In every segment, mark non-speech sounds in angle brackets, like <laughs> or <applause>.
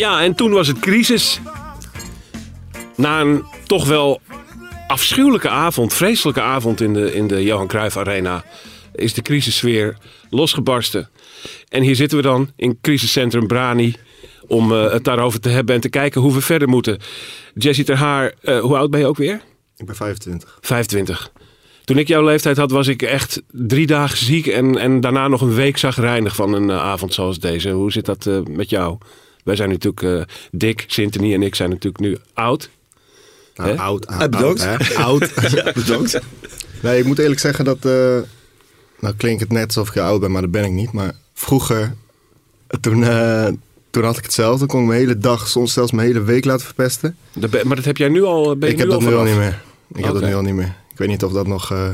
Ja, en toen was het crisis. Na een toch wel afschuwelijke avond, vreselijke avond in de, in de Johan Cruijff Arena, is de crisissfeer losgebarsten. En hier zitten we dan in crisiscentrum Brani om eh, het daarover te hebben en te kijken hoe we verder moeten. Jessie Terhaar, eh hoe oud ben je ook weer? Ik ben 25. 25. Toen ik jouw leeftijd had, was ik echt drie dagen ziek en, en daarna nog een week zagrijnig van een eh, avond zoals deze. Hoe zit dat met jou? Wij zijn natuurlijk, eh Dick, Sintony en ik zijn natuurlijk nu oud. Nou, oud, oud, Eh, bedankt. oud, <laughs> oud. Ja, bedankt. Nee, ik moet eerlijk zeggen dat... eh, nou klinkt het net alsof ik oud ben, maar dat ben ik niet. Maar vroeger, toen, eh, toen had ik hetzelfde. Toen kon ik mijn hele dag, soms zelfs mijn hele week laten verpesten. Dat ben- maar dat heb jij nu al, ben je ik heb nu dat al nu al niet meer. Ik heb dat nu al niet meer. Ik weet niet of dat nog eh,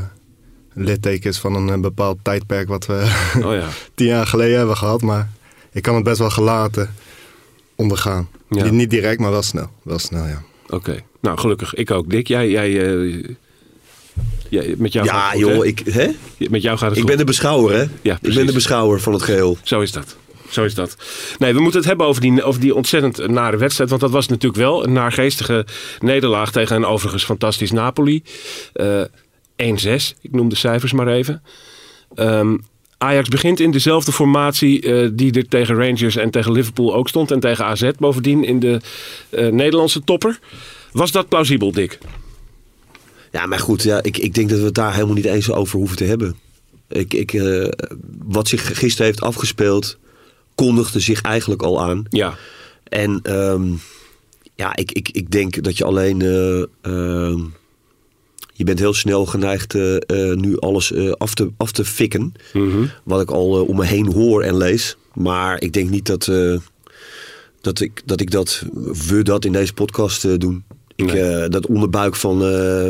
een litteken is van een bepaald tijdperk... wat we Oh ja. <laughs> tien jaar geleden hebben gehad. Maar ik kan het best wel gelaten ondergaan. Ja. Niet, niet direct, maar wel snel. Wel snel, ja. Oké. Nou, gelukkig. Ik ook. Dick, jij... jij, eh, jij met jou Ja, goed, joh, hè? ik, hè? Met jou gaat het ik goed. ben de beschouwer, hè? Ja, ik ben de beschouwer van het geheel. Zo is dat. Zo is dat. Nee, we moeten het hebben over die, over die ontzettend nare wedstrijd. Want dat was natuurlijk wel een naargeestige nederlaag tegen een overigens fantastisch Napoli. Eh 1-6, ik noem de cijfers maar even. Ehm, Ajax begint in dezelfde formatie eh, die er tegen Rangers en tegen Liverpool ook stond. En tegen AZ bovendien in de eh, Nederlandse topper. Was dat plausibel, Dick? Ja, maar goed, ja, ik, ik denk dat we het daar helemaal niet eens over hoeven te hebben. Ik, ik, eh, wat zich gisteren heeft afgespeeld, kondigde zich eigenlijk al aan. Ja. En ehm, ja, ik, ik, ik denk dat je alleen. Je bent heel snel geneigd eh, eh, nu alles eh, af, te, af te fikken. Wat ik al om me heen hoor en lees. Maar ik denk niet dat, dat, ik, dat ik dat. We dat in deze podcast doen. Ik, Nee. dat onderbuik van,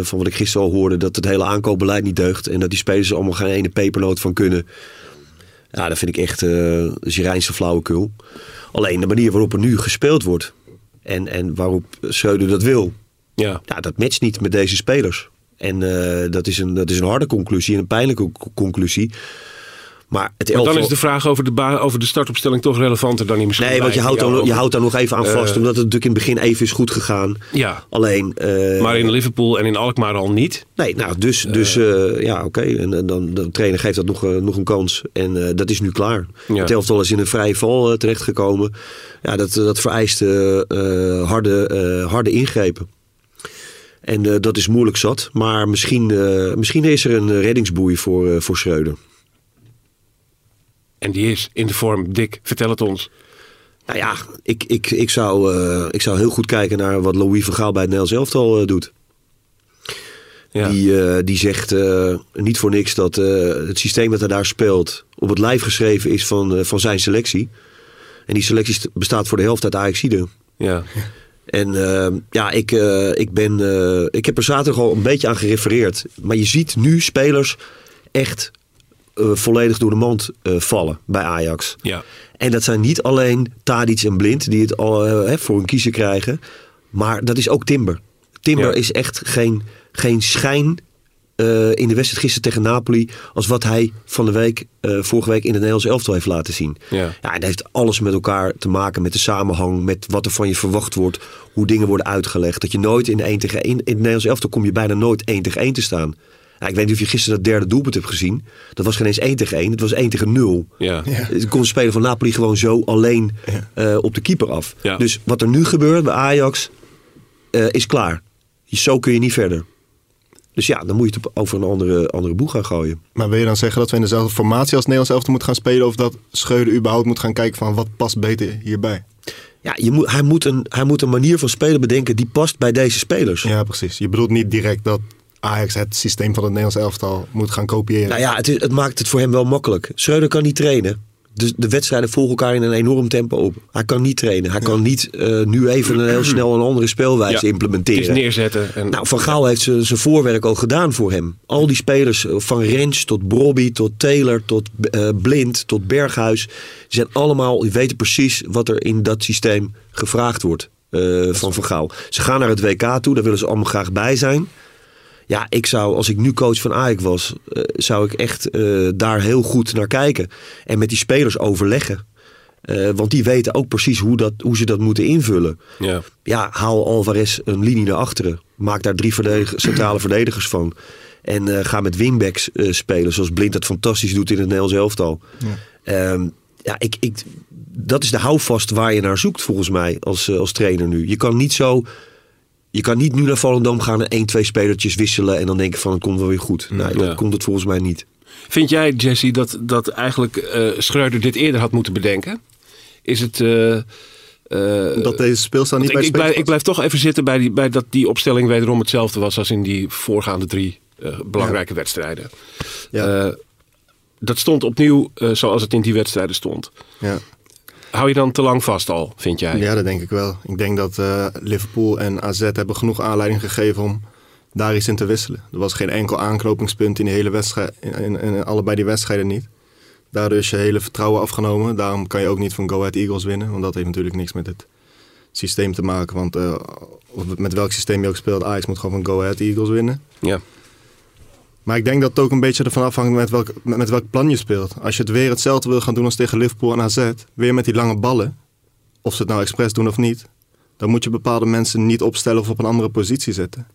van wat ik gisteren al hoorde. Dat het hele aankoopbeleid niet deugt. En dat die spelers er allemaal geen ene pepernoot van kunnen. Ja, dat vind ik echt uh, Zirijnse flauwekul. Alleen de manier waarop er nu gespeeld wordt. En, en waarop Schreuder dat wil. Ja. Ja, dat matcht niet met deze spelers. En eh, dat, is een, dat is een harde conclusie en een pijnlijke co- conclusie. Maar het Maar dan is de vraag over de, over de startopstelling toch relevanter dan die misschien Nee, want je houdt, dan, je houdt daar nog even aan vast. Eh, omdat het natuurlijk in het begin even is goed gegaan. Ja, Alleen... eh, maar in Liverpool en in Alkmaar al niet. Nee, nou, dus, dus ja, oké. En, en dan de trainer geeft dat nog, nog een kans. En dat is nu klaar. Ja. Het elftal is in een vrije val terechtgekomen. Ja, dat, dat vereist harde, harde ingrepen. En eh, dat is moeilijk zat. Maar misschien, eh, misschien is er een reddingsboei voor, eh, voor Schreuder. En die is in de vorm dik. Vertel het ons. Nou ja, ik, ik, ik, zou, eh, ik zou heel goed kijken naar wat Louis van Gaal bij het Nederlands elftal eh, doet. Ja. Die, eh, die zegt eh, niet voor niks dat eh, het systeem dat hij daar speelt op het lijf geschreven is van, eh, van zijn selectie. En die selectie st- bestaat voor de helft uit Ajaxide. ja. <laughs> En eh, ja, ik, eh, ik, ben, eh, ik heb er zaterdag al een beetje aan gerefereerd. Maar je ziet nu spelers echt eh, volledig door de mand vallen bij Ajax. ja. En dat zijn niet alleen Tadic en Blind die het al hè, voor een kiezer krijgen. Maar dat is ook Timber. Timber Ja. is echt geen, geen schijn eh, in de wedstrijd gisteren tegen Napoli. Als wat hij van de week, eh, vorige week in het Nederlands elftal heeft laten zien. Ja. Ja, en dat heeft alles met elkaar te maken. Met de samenhang, met wat er van je verwacht wordt. Hoe dingen worden uitgelegd. Dat je nooit in 1 tegen 1... In het Nederlands elftal kom je bijna nooit 1 tegen 1 te staan. Ja, ik weet niet of je gisteren dat derde doelpunt hebt gezien. Dat was geen eens 1 tegen 1. Het was 1 tegen 0. Ja. Het kon de speler van Napoli gewoon zo alleen eh, op de keeper af. Ja. Dus wat er nu gebeurt bij Ajax eh, is klaar. Zo kun je niet verder. Dus ja, dan moet je het over een andere, andere boeg gaan gooien. Maar wil je dan zeggen dat we in dezelfde formatie als Nederlands elftal moeten gaan spelen? Of dat Schreuder überhaupt moet gaan kijken van wat past beter hierbij? Ja, je moet, hij, moet een, hij moet een manier van spelen bedenken die past bij deze spelers. Ja, precies. Je bedoelt niet direct dat Ajax het systeem van het Nederlands elftal moet gaan kopiëren. Nou ja, het, is, het maakt het voor hem wel makkelijk. Schreuder kan niet trainen. De, de wedstrijden volgen elkaar in een enorm tempo op. Hij kan niet trainen. Hij kan niet eh, nu even een heel snel een andere speelwijze Ja, implementeren. Het is neerzetten. En, Nou, Van Gaal heeft zijn voorwerk al gedaan voor hem. Al die spelers, eh, van Rens tot Brobby, tot Taylor, tot eh, Blind, tot Berghuis. Die zijn allemaal, die weten precies wat er in dat systeem gevraagd wordt van Van Gaal. Ze gaan naar het WK toe, daar willen ze allemaal graag bij zijn. Ja, ik zou, als ik nu coach van Ajax was, eh, zou ik echt eh, daar heel goed naar kijken. En met die spelers overleggen. Eh, want die weten ook precies hoe, dat, hoe ze dat moeten invullen ja. ja, haal Alvarez een linie naar achteren. Maak daar drie verdedig- centrale verdedigers van. En eh, ga met wingbacks eh, spelen, zoals Blind dat fantastisch doet in het Nederlands elftal. Ja, ja ik, ik, dat is de houvast waar je naar zoekt, volgens mij, als, als trainer nu. Je kan niet zo... Je kan niet nu naar Volendam gaan en één, twee spelertjes wisselen... en dan denken van het komt wel weer goed. Nee, dat Ja. komt het volgens mij niet. Vind jij, Jesse, dat, dat eigenlijk eh Schreuder dit eerder had moeten bedenken? Is het... eh, eh, Dat deze speelstijl niet bij ik, blijf, ik blijf toch even zitten bij, die, bij dat die opstelling wederom hetzelfde was als in die voorgaande drie eh, belangrijke wedstrijden. Ja. Eh, dat stond opnieuw eh, zoals het in die wedstrijden stond. Ja. Hou je dan te lang vast al, vind jij? ja, dat denk ik wel. Ik denk dat eh, Liverpool en AZ hebben genoeg aanleiding gegeven om daar iets in te wisselen. Er was geen enkel aanknopingspunt in, de hele wedstrijd, in, in, in allebei die wedstrijden niet. Daardoor is je hele vertrouwen afgenomen. Daarom kan je ook niet van Go Ahead Eagles winnen. Want dat heeft natuurlijk niks met het systeem te maken. Want eh, met welk systeem je ook speelt, Ajax moet gewoon van Go Ahead Eagles winnen. Ja. Maar ik denk dat het ook een beetje ervan afhangt met welk, met, met welk plan je speelt. Als je het weer hetzelfde wil gaan doen als tegen Liverpool en AZ, weer met die lange ballen, of ze het nou expres doen of niet, dan moet je bepaalde mensen niet opstellen of op een andere positie zetten.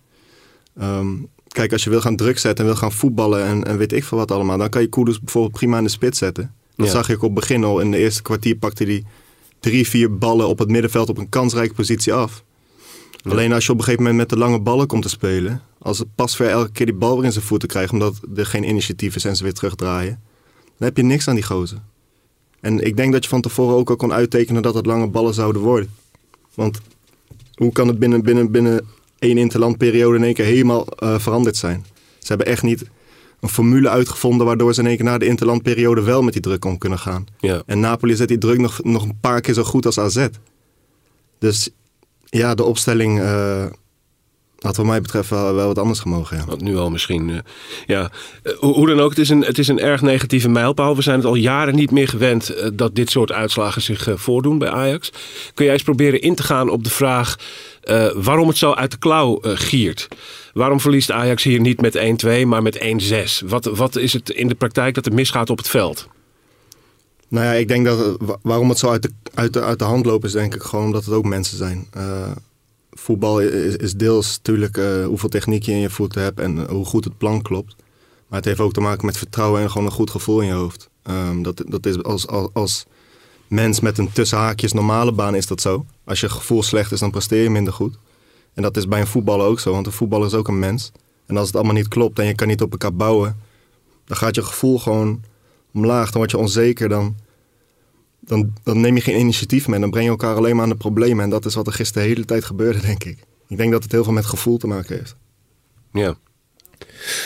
Ehm, kijk, als je wil gaan druk zetten en wil gaan voetballen en, en weet ik veel wat allemaal, dan kan je Koeders bijvoorbeeld prima in de spits zetten. Dat Ja. zag ik op het begin al. In de eerste kwartier pakte hij drie, vier ballen op het middenveld op een kansrijke positie af. Alleen als je op een gegeven moment met de lange ballen komt te spelen, als het pasver elke keer die bal weer in zijn voeten krijgt, omdat er geen initiatief is en ze weer terugdraaien, dan heb je niks aan die gozer. En ik denk dat je van tevoren ook al kon uittekenen dat het lange ballen zouden worden. Want hoe kan het binnen, binnen, binnen één interlandperiode in één keer helemaal eh, veranderd zijn? Ze hebben echt niet een formule uitgevonden waardoor ze in één keer na de interlandperiode wel met die druk om kunnen gaan. Ja. En Napoli zet die druk nog, nog een paar keer zo goed als AZ. Dus ja, de opstelling eh, had wat mij betreft wel, wat anders gemogen. Ja. Want nu al misschien. eh, ja. Eh, hoe, dan ook, het is, een, het is een erg negatieve mijlpaal. We zijn het al jaren niet meer gewend dat dit soort uitslagen zich voordoen bij Ajax. Kun jij eens proberen in te gaan op de vraag waarom het zo uit de klauw giert? Waarom verliest Ajax hier niet met 1-2, maar met 1-6? Wat, wat is het in de praktijk dat er misgaat op het veld? Nou ja, ik denk dat wa- waarom het zo uit de, uit, de, uit de hand loopt is denk ik gewoon omdat het ook mensen zijn. Eh, voetbal is, deels natuurlijk eh, hoeveel techniek je in je voeten hebt en eh, hoe goed het plan klopt. Maar het heeft ook te maken met vertrouwen en gewoon een goed gevoel in je hoofd. Ehm, dat, dat is als, als, als mens met een tussenhaakjes normale baan is dat zo. Als je gevoel slecht is, dan presteer je minder goed. En dat is bij een voetballer ook zo, want een voetballer is ook een mens. En als het allemaal niet klopt en je kan niet op elkaar bouwen, dan gaat je gevoel gewoon omlaag. Dan word je onzeker, dan, dan, dan neem je geen initiatief meer. Dan breng je elkaar alleen maar aan de problemen. En dat is wat er gisteren de hele tijd gebeurde, <laughs> denk ik. Ik denk dat het heel veel met gevoel te maken heeft. Ja.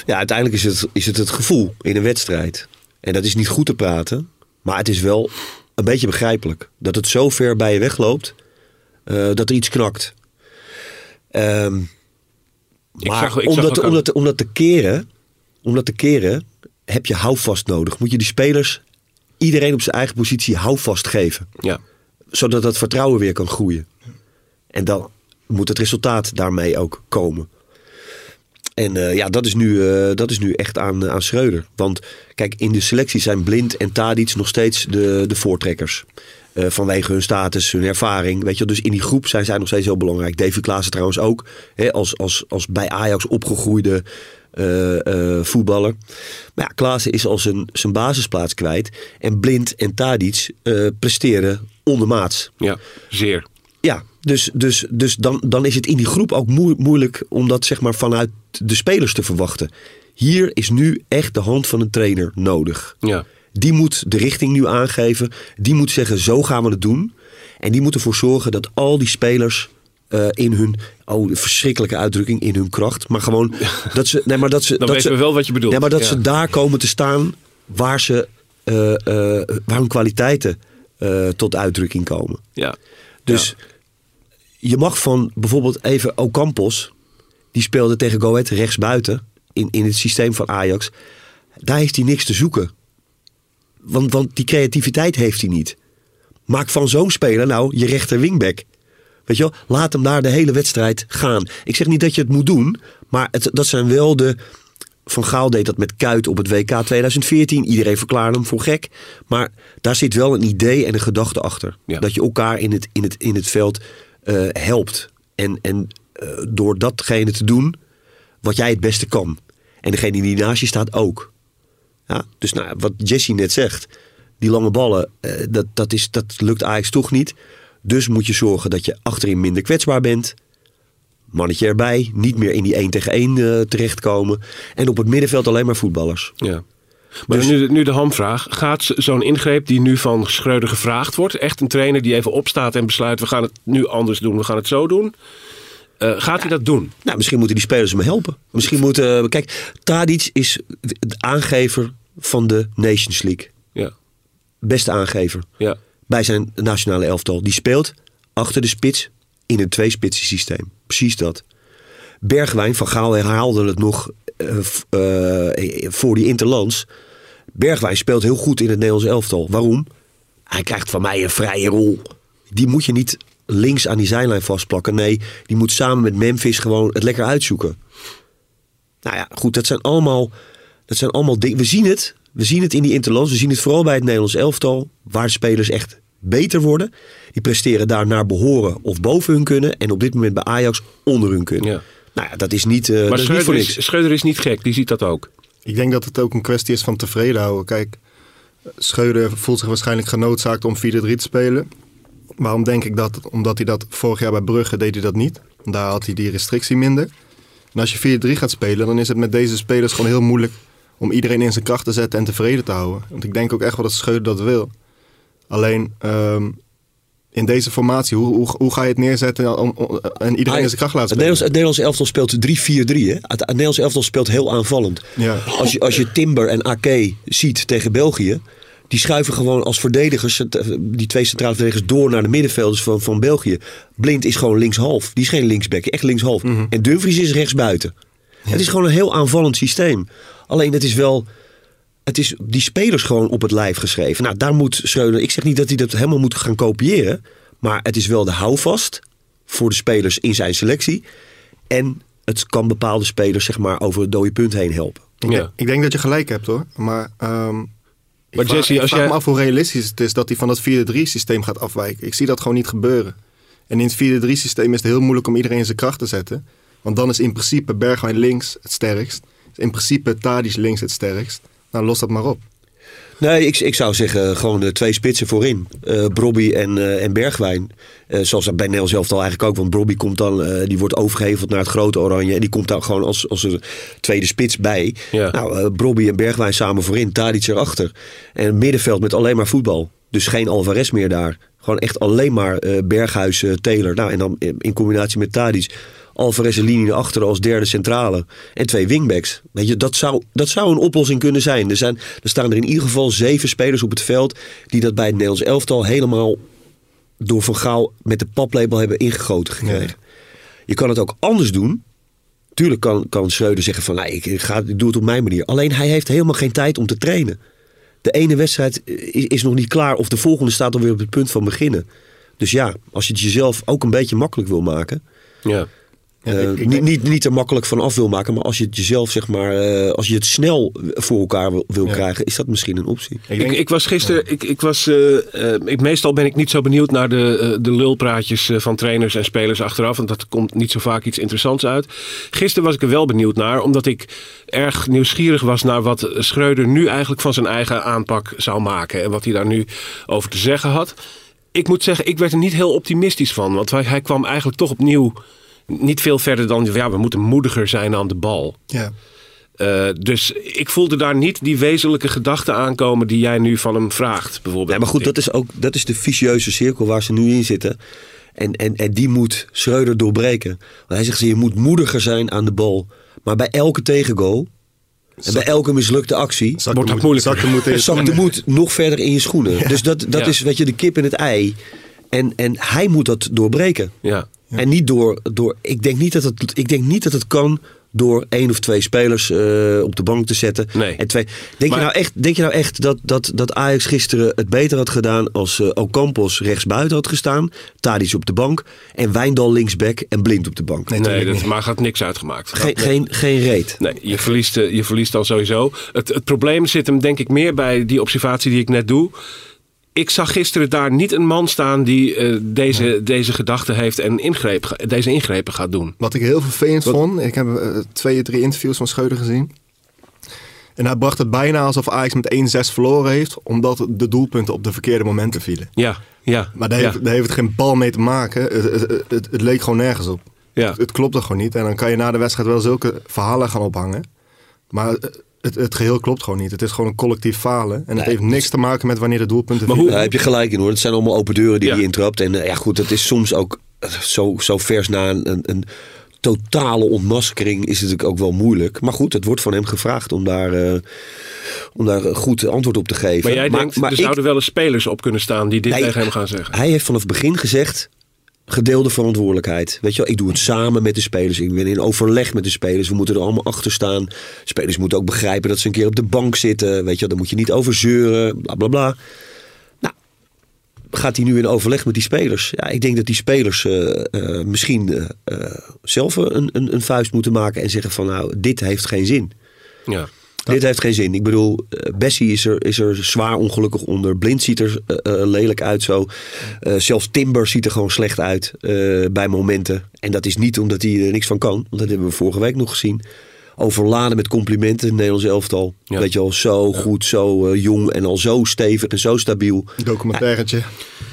Ja, uiteindelijk is het, is het het gevoel in een wedstrijd. En dat is niet goed te praten, maar het is wel een beetje begrijpelijk. Dat het zo ver bij je wegloopt, eh, dat er iets knakt. Ehm, Ik maar zag- dat, dat, om dat te keren, om dat te keren, heb je houvast nodig. Moet je die spelers, iedereen op zijn eigen positie, houvast geven. Ja. Zodat dat vertrouwen weer kan groeien. En dan moet het resultaat daarmee ook komen. En eh, ja, dat is nu, eh, dat is nu echt aan, aan Schreuder. Want kijk, in de selectie zijn Blind en Tadic nog steeds de, de voortrekkers. Eh, vanwege hun status, hun ervaring. Weet je, wel. dus in die groep zijn zij nog steeds heel belangrijk. Davy Klaassen trouwens ook. Hè, als, als, als bij Ajax opgegroeide eh, eh, voetballer. Maar ja, Klaassen is al zijn, zijn basisplaats kwijt. En Blind en Tadic eh, presteren ondermaats. Ja, zeer. Ja, dus, dus, dus dan, dan is het in die groep ook moe- moeilijk om dat zeg maar vanuit de spelers te verwachten. Hier is nu echt de hand van een trainer nodig. Ja. Die moet de richting nu aangeven. Die moet zeggen, zo gaan we het doen. En die moet ervoor zorgen dat al die spelers eh, in hun... Oh, verschrikkelijke uitdrukking, in hun kracht. Maar gewoon dat ze... Nee, maar dat ze Dan dat weten ze, we wel wat je bedoelt. Nee, maar dat Ja. ze daar komen te staan waar ze eh, eh, waar hun kwaliteiten tot uitdrukking komen. Ja. Dus je mag van bijvoorbeeld even Ocampos, die speelde tegen Go Ahead rechtsbuiten in, in het systeem van Ajax. Daar heeft hij niks te zoeken. Want, want die creativiteit heeft hij niet. Maak van zo'n speler nou je rechter wingback. Weet je wel, laat hem daar de hele wedstrijd gaan. Ik zeg niet dat je het moet doen, maar het, dat zijn wel de... Van Gaal deed dat met Kuit op het WK 2014. Iedereen verklaarde hem voor gek. Maar daar zit wel een idee en een gedachte achter. Ja. Dat je elkaar in het, in het, in het veld eh, helpt. En, en eh, door datgene te doen wat jij het beste kan. En degene die naast je staat ook. Ja, dus nou, wat Jesse net zegt. Die lange ballen, eh, dat, dat, is, dat lukt Ajax toch niet. Dus moet je zorgen dat je achterin minder kwetsbaar bent. Mannetje erbij, niet meer in die 1 tegen 1 eh, terechtkomen. En op het middenveld alleen maar voetballers. Ja. Maar Dus- nu, nu de hamvraag. Gaat zo'n ingreep die nu van Schreuder gevraagd wordt... echt een trainer die even opstaat en besluit... we gaan het nu anders doen, we gaan het zo doen... eh, gaat hij dat doen? Nou, misschien moeten die spelers hem helpen. Misschien moeten... Kijk, Tadic is de aangever van de Nations League. Ja. Beste aangever. Ja. Bij zijn nationale elftal. Die speelt achter de spits in een tweespitsen systeem. Precies dat. Bergwijn, Van Gaal herhaalde het nog eh, eh, voor die interlands. Bergwijn speelt heel goed in het Nederlands elftal. Waarom? Hij krijgt van mij een vrije rol. Die moet je niet links aan die zijlijn vastplakken. Nee, die moet samen met Memphis gewoon het lekker uitzoeken. Nou ja, goed, dat zijn allemaal, dat zijn allemaal dingen. We zien het. We zien het in die interlands. We zien het vooral bij het Nederlands elftal. Waar spelers echt beter worden. Die presteren daar naar behoren of boven hun kunnen. En op dit moment bij Ajax onder hun kunnen. Ja. Nou ja, dat is niet, eh, dat Maar is niet voor Schreuder niks. is, Schreuder is niet gek, die ziet dat ook. Ik denk dat het ook een kwestie is van tevreden houden. Kijk, Schreuder voelt zich waarschijnlijk genoodzaakt om 4-3 te spelen. Waarom denk ik dat? Omdat hij dat vorig jaar bij Brugge deed hij dat niet. Daar had hij die restrictie minder. En als je 4-3 gaat spelen, dan is het met deze spelers gewoon heel moeilijk om iedereen in zijn kracht te zetten en tevreden te houden. Want ik denk ook echt wel dat Schreuder dat wil. Alleen ehm, in deze formatie, hoe, hoe, hoe ga je het neerzetten om, om- en iedereen in zijn kracht laten spelen? Het Nederlands elftal speelt 3-4-3. hè? Het, het Nederlands elftal speelt heel aanvallend. Ja. Als, je, als je Timber en Ake ziet tegen België. Die schuiven gewoon als verdedigers, het- die twee centrale verdedigers, door naar de middenvelders van, van België. Blind is gewoon linkshalf. Die is geen linksback, echt linkshalf. En Dumfries is rechtsbuiten. Het is gewoon een heel aanvallend systeem. Alleen het is wel. Het is die spelers gewoon op het lijf geschreven. Nou, daar moet Schreuder. Ik zeg niet dat hij dat helemaal moet gaan kopiëren. Maar het is wel de houvast voor de spelers in zijn selectie. En het kan bepaalde spelers zeg maar over het dode punt heen helpen. Ik, Ja. denk, ik denk dat je gelijk hebt hoor. Maar, ehm ik Maar vraag, Jesse, ik als vraag jij- me af hoe realistisch het is dat hij van dat 4-3 systeem gaat afwijken. Ik zie dat gewoon niet gebeuren. En in het 4-3 systeem is het heel moeilijk om iedereen in zijn kracht te zetten. Want dan is in principe Bergwijn links het sterkst. In principe Tadic links het sterkst. Nou, los dat maar op. Nee, ik, ik zou zeggen gewoon de twee spitsen voorin. Eh Brobby en, eh, en Bergwijn. Eh, zoals dat bij Nel zelf al eigenlijk ook. Want Brobby komt dan, eh, die wordt overgeheveld naar het grote oranje. En die komt daar gewoon als, als een tweede spits bij. Ja. Nou, eh Brobby en Bergwijn samen voorin. Tadic erachter. En een middenveld met alleen maar voetbal. Dus geen Alvarez meer daar. Gewoon echt alleen maar eh, Berghuis, eh, Taylor. Nou, en dan in, in combinatie met Tadic. Alvarez en linie naar achteren als derde centrale. En twee wingbacks. Weet je, dat zou, dat zou een oplossing kunnen zijn. Er, zijn. er staan er in ieder geval zeven spelers op het veld. die dat bij het Nederlands elftal helemaal door Van Gaal met de paplepel hebben ingegoten gekregen. Je kan het ook anders doen. Tuurlijk kan, kan Schreuder zeggen van nou, ik, ga, ik doe het op mijn manier. Alleen hij heeft helemaal geen tijd om te trainen. De ene wedstrijd is, is nog niet klaar of de volgende staat alweer op het punt van beginnen. Dus ja, als je het jezelf ook een beetje makkelijk wil maken. Ja. Eh, ik- ik niet, niet, niet er makkelijk van af wil maken, maar als je het jezelf zeg maar, eh, als je het snel voor elkaar wil, wil Ja. krijgen, is dat misschien een optie. Ik Ik, denk, ik was gisteren, ik, ik was, eh, eh, ik, meestal ben ik niet zo benieuwd naar de, de lulpraatjes van trainers en spelers achteraf. Want dat komt niet zo vaak iets interessants uit. Gisteren was ik er wel benieuwd naar, omdat ik erg nieuwsgierig was naar wat Schreuder nu eigenlijk van zijn eigen aanpak zou maken. En wat hij daar nu over te zeggen had. Ik moet zeggen, ik werd er niet heel optimistisch van. Want hij, hij kwam eigenlijk toch opnieuw niet veel verder dan, ja, we moeten moediger zijn aan de bal. ja. Eh, dus ik voelde daar niet die wezenlijke gedachten aankomen die jij nu van hem vraagt, bijvoorbeeld. Nee, maar goed, dat is ook dat is de vicieuze cirkel waar ze nu in zitten. En, en, en die moet Schreuder doorbreken. Want hij zegt, je moet moediger zijn aan de bal. Maar bij elke tegengoal En bij elke mislukte actie Zak Wordt moed- moeilijker. de moed in <laughs> zakt de nog verder in je schoenen. Dus dat, dat Ja. is weet je, de kip en het ei. En, en hij moet dat doorbreken. Ja. En niet door, door ik, denk niet dat het, ik denk niet dat het kan door één of twee spelers eh, op de bank te zetten. Nee. En twee, denk, Maar- je nou echt, denk je nou echt dat, dat, dat Ajax gisteren het beter had gedaan als eh Ocampos rechtsbuiten had gestaan, Tadic op de bank en Wijndal linksback en Blind op de bank? Nee, dat maar gaat niks uitgemaakt. Geen, geen, geen reet. Nee, je verliest, eh, je verliest dan sowieso. Het, het probleem zit hem denk ik meer bij die observatie die ik net doe. Ik zag gisteren daar niet een man staan die eh, deze, deze gedachte heeft en ingreep, deze ingrepen gaat doen. Wat ik heel vervelend vond, ik heb eh, twee, drie interviews van Schreuder gezien. En hij bracht het bijna alsof Ajax met 1-6 verloren heeft, omdat de doelpunten op de verkeerde momenten vielen. Ja, ja. Maar daar, ja, heeft, daar heeft het geen bal mee te maken. Het, het, het, het leek gewoon nergens op. ja. Het, het klopte gewoon niet. En dan kan je na de wedstrijd wel zulke verhalen gaan ophangen. Maar het, het geheel klopt gewoon niet. Het is gewoon een collectief falen. En het Nee, heeft niks te maken met wanneer de doelpunten Maar. Daar heb je gelijk in hoor. Het zijn allemaal open deuren die Ja. hij intrapt. En eh, ja goed, het is soms ook eh, zo, zo vers na een, een, een totale ontmaskering is het natuurlijk ook wel moeilijk. Maar goed, het wordt van hem gevraagd om daar, eh, om daar een goed antwoord op te geven. Maar jij denkt, er ik- zouden wel eens spelers op kunnen staan die dit Nee, tegen hem gaan zeggen. Hij heeft vanaf het begin gezegd. Gedeelde verantwoordelijkheid. Weet je wel, ik doe het samen met de spelers. Ik ben in overleg met de spelers. We moeten er allemaal achter staan. Spelers moeten ook begrijpen dat ze een keer op de bank zitten. Weet je wel, daar moet je niet over zeuren. Bla bla bla. Nou, gaat hij nu in overleg met die spelers? Ja, ik denk dat die spelers eh, eh, misschien eh, zelf een, een, een vuist moeten maken. En zeggen van nou, dit heeft geen zin. Ja. Dit heeft geen zin. Ik bedoel, eh, Bessie is er, is er zwaar ongelukkig onder. Blind ziet er eh, eh, lelijk uit zo. Zelfs Timber ziet er gewoon slecht uit bij momenten. En dat is niet omdat hij er niks van kan. Want dat hebben we vorige week nog gezien. Overladen met complimenten, het Nederlands elftal. Ja. Weet je al, zo goed, zo eh, jong en al zo stevig en zo stabiel. Documentairetje.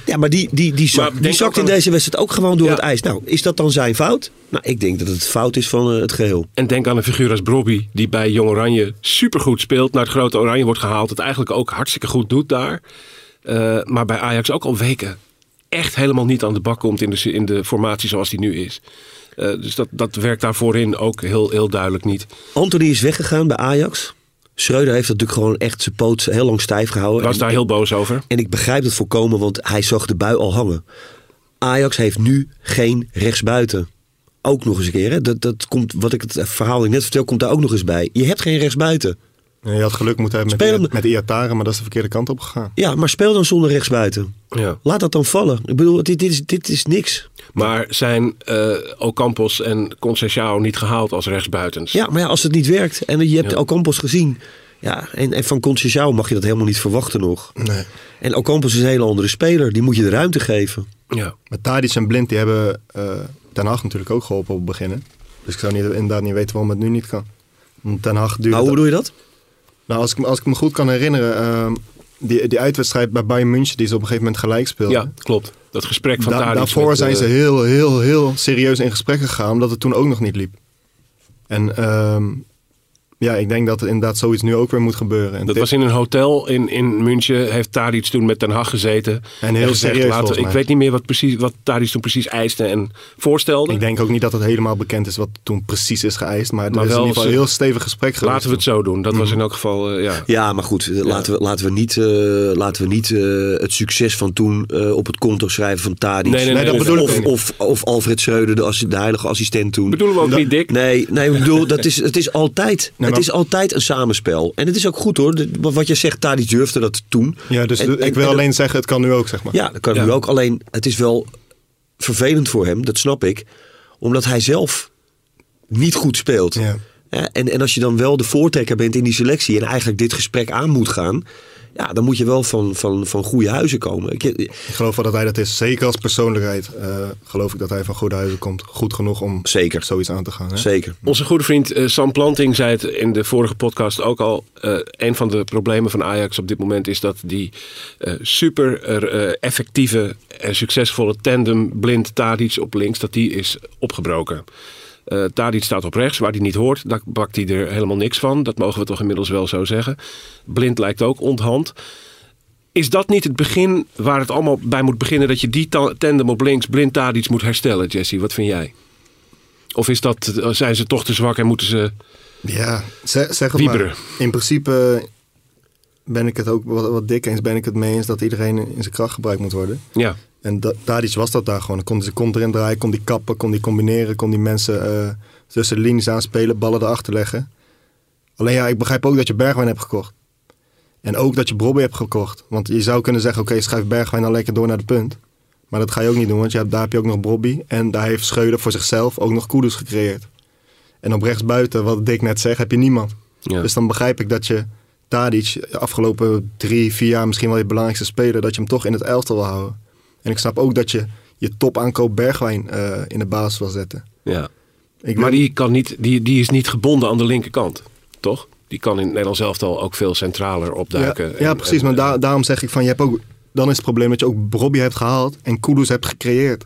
Ja, maar die, die, die, zak, Maar die zakt in deze wedstrijd ook gewoon door Ja. het ijs. Nou, is dat dan zijn fout? Nou, ik denk dat het fout is van eh, het geheel. En denk aan een figuur als Brobby, die bij Jong Oranje supergoed speelt. Naar het grote Oranje wordt gehaald. Het eigenlijk ook hartstikke goed doet daar. Eh, maar bij Ajax ook al weken echt helemaal niet aan de bak komt in de, in de formatie zoals die nu is. Eh, dus dat, dat werkt daar voorin ook heel, heel duidelijk niet. Anthony is weggegaan bij Ajax. Schreuder heeft dat natuurlijk gewoon echt zijn poot heel lang stijf gehouden. Was En- daar heel boos over. En ik begrijp het volkomen, want hij zag de bui al hangen. Ajax heeft nu geen rechtsbuiten. Ook nog eens een keer. Hè? Dat, dat komt, wat ik het verhaal dat ik net vertel, komt daar ook nog eens bij. Je hebt geen rechtsbuiten. Ja, je had geluk moeten hebben met, Spelen- met, Iataren, maar dat is de verkeerde kant op gegaan. Ja, maar speel dan zonder rechtsbuiten. Ja. Laat dat dan vallen. Ik bedoel, dit, dit, is, dit is niks. Maar zijn eh Ocampos en Conceição niet gehaald als rechtsbuitens? Ja, maar ja, als het niet werkt en je hebt Ja. Ocampos gezien. Ja, en, en van Conceição mag je dat helemaal niet verwachten nog. Nee. En Ocampos is een hele andere speler. Die moet je de ruimte geven. Ja. Maar Tadic en Blind die hebben eh Ten Hag natuurlijk ook geholpen op het beginnen. Dus ik zou niet, inderdaad niet weten waarom het nu niet kan. Want Ten Hag duurt... Nou, hoe bedoel je dat? Nou, als ik, me- als ik me goed kan herinneren, ehm, die, die uitwedstrijd bij Bayern München die ze op een gegeven moment gelijk speelden. ja, klopt. Dat gesprek van Da- Tadic daarvoor met, zijn eh, ze heel, heel, heel serieus in gesprek gegaan, omdat het toen ook nog niet liep. En ehm, ja, ik denk dat er inderdaad zoiets nu ook weer moet gebeuren. En Dat dit- was in een hotel in, in München. Heeft Tadic toen met Den Haag gezeten. En heel gezegd, serieus, laten- Ik weet niet meer wat, precies, wat Tadic toen precies eiste en voorstelde. Ik denk ook niet dat het helemaal bekend is wat toen precies is geëist. Maar, Maar er is in ieder geval een heel stevig gesprek geweest. Laten we het zo doen. Dat Mhm. was in elk geval, eh, ja. Ja, maar goed, eh, laten, we, laten we niet, eh, laten we niet eh, het succes van toen eh, op het konto schrijven van Tadic. Nee, nee, nee, dat of, bedoel ik of, Alfred Schreuder, de, heilige assistent toen. Bedoelen we ook Dat- niet dik? Nee, nee, ik bedoel, dat is, het is altijd, het is altijd een samenspel. En het is ook goed hoor. De- Wat je zegt, Tadic durfde dat toen. Ja, dus En- ik en- wil en- alleen zeggen, het kan nu ook, zeg maar. Ja, dat kan Ja. nu ook. Alleen, het is wel vervelend voor hem, dat snap ik. Omdat hij zelf niet goed speelt. Ja. Ja, en, en als je dan wel de voortrekker bent in die selectie en eigenlijk dit gesprek aan moet gaan, ja, dan moet je wel van, van, van goede huizen komen. Ik, Ik geloof wel dat hij dat is. Zeker als persoonlijkheid eh, geloof ik dat hij van goede huizen komt. Goed genoeg om Zeker. zoiets aan te gaan. Hè? Zeker. Onze goede vriend eh, Sam Planting zei het in de vorige podcast ook al. Eh, een van de problemen van Ajax op dit moment is dat die eh, super eh, effectieve en succesvolle tandem blind Tadic op links, dat die is opgebroken. Eh Tadic staat op rechts, waar hij niet hoort. Daar bakt hij er helemaal niks van. Dat mogen we toch inmiddels wel zo zeggen. Blind lijkt ook onthand. Is dat niet het begin waar het allemaal bij moet beginnen? Dat je die ta- tandem op links, blind Tadic, moet herstellen, Jesse? Wat vind jij? Of is dat, zijn ze toch te zwak en moeten ze Ja, zeg, zeg het Wieberen. maar. In principe ben ik het ook wat, wat dik eens, ben ik het mee eens dat iedereen in zijn kracht gebruikt moet worden. Ja, En da Tadic was dat daar gewoon. Dan kon hij kont erin draaien, kon die kappen, kon die combineren, kon die mensen eh, tussen de linies aanspelen, ballen erachter leggen. Alleen ja, ik begrijp ook dat je Bergwijn hebt gekocht. En ook dat je Brobby hebt gekocht. Want je zou kunnen zeggen, oké, schrijf Bergwijn dan lekker door naar de punt. Maar dat ga je ook niet doen, want je hebt, daar heb je ook nog Brobby. En daar heeft Schreuder voor zichzelf ook nog Kudus gecreëerd. En op rechtsbuiten, wat Dick net zegt, heb je niemand. ja. Dus dan begrijp ik dat je Tadic de afgelopen drie, vier jaar misschien wel je belangrijkste speler, dat je hem toch in het elftal wil houden. En ik snap ook dat je je topaankoop Bergwijn eh, in de basis wil zetten. ja. Ik Maar die, kan niet, die, die is niet gebonden aan de linkerkant, toch? Die kan in het Nederlands elftal ook veel centraler opduiken. Ja, ja precies. en- maar daar- daarom zeg ik van, je hebt ook, dan is het probleem dat je ook Brobby hebt gehaald en Kudus hebt gecreëerd.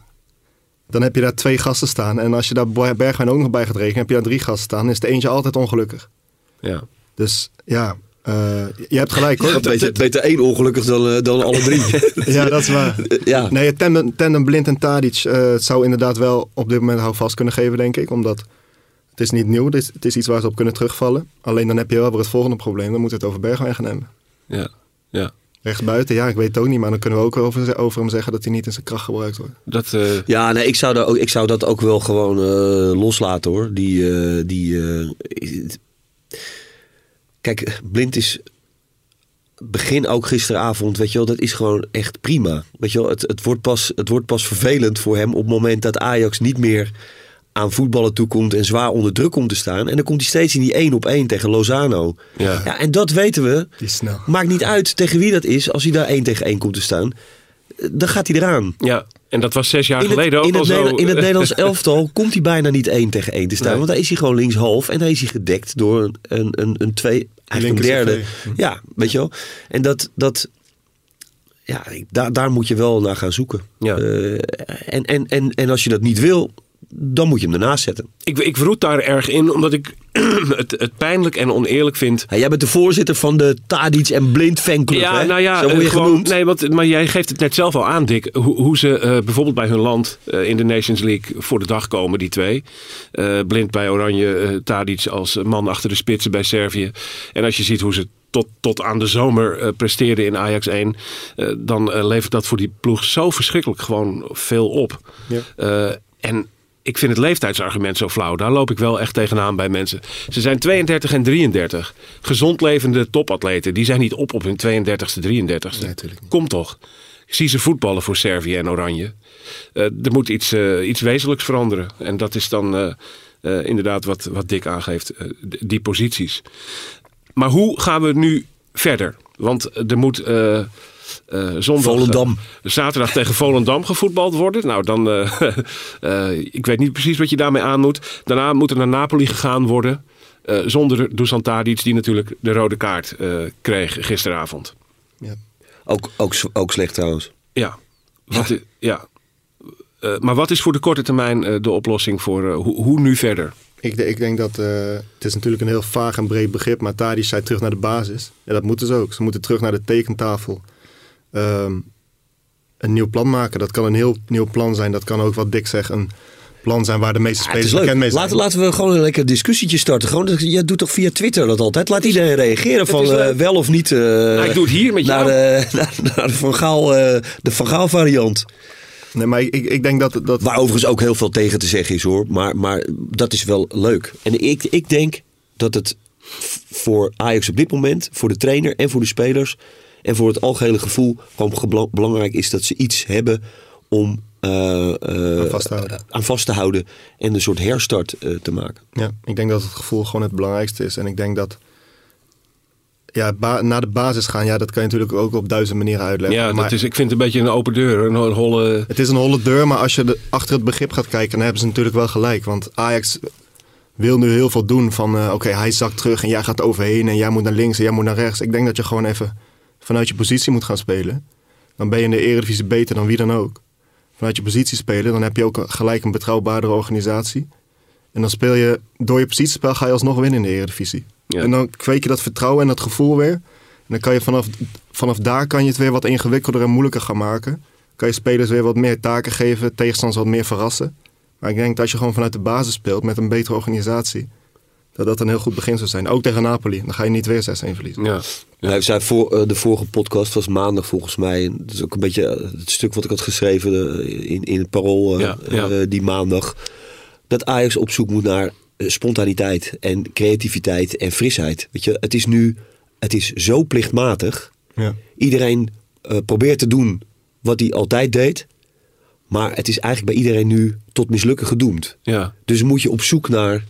Dan heb je daar twee gasten staan. En als je daar Bergwijn ook nog bij gaat rekenen, heb je daar drie gasten staan. Dan is de eentje altijd ongelukkig. Ja. Dus ja, eh, je hebt gelijk hoor. Beter, beter één ongelukkig dan, eh, dan alle drie. <laughs> Ja, dat is waar. <laughs> ja. Nee, het tandem, tandem Blind en Tadic eh, het zou inderdaad wel op dit moment houvast kunnen geven, denk ik. Omdat het is niet nieuw, het is, het is iets waar ze op kunnen terugvallen. Alleen dan heb je wel weer het volgende probleem. Dan moet het over Bergwijn gaan nemen. Ja. ja. Rechtsbuiten, ja, ik weet het ook niet. Maar dan kunnen we ook over, over hem zeggen dat hij niet in zijn kracht gebruikt wordt. Dat, eh, Ja, nee, ik zou, daar ook, ik zou dat ook wel gewoon eh, loslaten hoor. Die, eh, die, eh, is- kijk, blind is. Begin ook gisteravond, weet je wel, dat is gewoon echt prima. Weet je wel, het, het, wordt pas, het wordt pas vervelend voor hem op het moment dat Ajax niet meer aan voetballen toekomt en zwaar onder druk komt te staan. En dan komt hij steeds in die één op één tegen Lozano. Ja. ja, en dat weten we. Die is snel. Maakt niet uit tegen wie dat is, als hij daar één tegen één komt te staan. Dan gaat hij eraan. ja, en dat was zes jaar In het, geleden ook in, al het zo. Neder- in het Nederlands <laughs> elftal komt hij bijna niet één tegen één te staan. Nee. Want daar is hij gewoon linkshalf. En dan is hij gedekt door een, een, een, een twee, eigenlijk een derde. CV. Ja, weet je wel. En dat, dat ja, daar, daar moet je wel naar gaan zoeken. Ja. Eh, en, en, en, en als je dat niet wil, dan moet je hem ernaast zetten. Ik, ik daar erg in, omdat ik <clears throat> het, het pijnlijk en oneerlijk vind. Ja, jij bent de voorzitter van de Tadic en Blind fanclub, Ja, hè? nou ja, Zo word je eh, gewoon, genoemd. nee, want, maar jij geeft het net zelf al aan, Dick. Hoe, hoe ze eh, bijvoorbeeld bij hun land eh, in de Nations League voor de dag komen, die twee. Eh, blind bij Oranje, eh Tadic als man achter de spitsen bij Servië. En als je ziet hoe ze tot, tot aan de zomer eh, presteerden in Ajax 1, eh, dan levert dat voor die ploeg zo verschrikkelijk gewoon veel op. Ja. Eh, en ik vind het leeftijdsargument zo flauw. Daar loop ik wel echt tegenaan bij mensen. Ze zijn 32 en 33. Gezond levende topatleten. Die zijn niet op op hun 32ste, 33ste. Nee. Kom toch. Ik zie ze voetballen voor Servië en Oranje. Eh, er moet iets, eh, iets wezenlijks veranderen. En dat is dan eh, inderdaad wat, wat Dick aangeeft. die posities. Maar hoe gaan we nu verder? Want er moet eh, zondag, Volendam. eh, zaterdag tegen Volendam gevoetbald worden. Nou, dan, eh, <laughs> eh, ik weet niet precies wat je daarmee aan moet. Daarna moet er naar Napoli gegaan worden. eh, zonder Dusan Tadic, die natuurlijk de rode kaart eh, kreeg gisteravond. Ja. Ook, ook, ook slecht trouwens. Ja, wat, ja. Eh, maar wat is voor de korte termijn eh, de oplossing voor eh, hoe, hoe nu verder? Ik, ik denk dat eh, het is natuurlijk een heel vaag en breed begrip, maar Tadic zei terug naar de basis. Ja, dat moeten ze ook. Ze moeten terug naar de tekentafel. Ehm, een nieuw plan maken. Dat kan een heel nieuw plan zijn. Dat kan ook, wat Dick zegt, een plan zijn waar de meeste Ja, het spelers bekend mee zijn. Laten, laten we gewoon een lekker discussiessietje starten. Gewoon, dat- jij doet toch via Twitter dat altijd? Laat iedereen reageren van eh, wel of niet. eh, Nou, ik doe het hier met naar, jou. de, <laughs> naar, naar de Van Gaal, eh, de Van Gaal variant. Nee, maar ik, ik, denk dat, dat Waar overigens ook heel veel tegen te zeggen is hoor. Maar, maar dat is wel leuk. En ik, ik denk dat het voor Ajax op dit moment, voor de trainer en voor de spelers. En voor het algehele gevoel gewoon belangrijk is dat ze iets hebben om eh, eh, Aan vast te houden. aan vast te houden. En een soort herstart eh, te maken. Ja, ik denk dat het gevoel gewoon het belangrijkste is. En ik denk dat ja, naar de basis gaan, ja, dat kan je natuurlijk ook op duizend manieren uitleggen. Ja, maar dat is, ik vind het een beetje een open deur. Een, een holle... Het is een holle deur, maar als je de- achter het begrip gaat kijken, dan hebben ze natuurlijk wel gelijk. Want Ajax wil nu heel veel doen van, eh, oké, hij zakt terug en jij gaat overheen en jij moet naar links en jij moet naar rechts. Ik denk dat je gewoon even vanuit je positie moet gaan spelen. Dan ben je in de Eredivisie beter dan wie dan ook. Vanuit je positie spelen, dan heb je ook gelijk een betrouwbaardere organisatie. En dan speel je, door je positiespel ga je alsnog winnen in de Eredivisie. Ja. En dan kweek je dat vertrouwen en dat gevoel weer. En dan kan je vanaf, vanaf daar kan je het weer wat ingewikkelder en moeilijker gaan maken. Kan je spelers weer wat meer taken geven, tegenstanders wat meer verrassen. Maar ik denk dat als je gewoon vanuit de basis speelt met een betere organisatie, dat dat een heel goed begin zou zijn. Ook tegen Napoli. Dan ga je niet weer 6-1 verliezen. Ja. Hij zei voor, eh, de vorige podcast was maandag volgens mij. Dat is ook een beetje eh, het stuk wat ik had geschreven eh, in, in het parool Ja, ja. die maandag. Dat Ajax op zoek moet naar spontaniteit en creativiteit en frisheid. Weet je, het is nu het is zo plichtmatig. Ja. Iedereen eh, probeert te doen wat hij altijd deed. Maar het is eigenlijk bij iedereen nu tot mislukken gedoemd. Ja. Dus moet je op zoek naar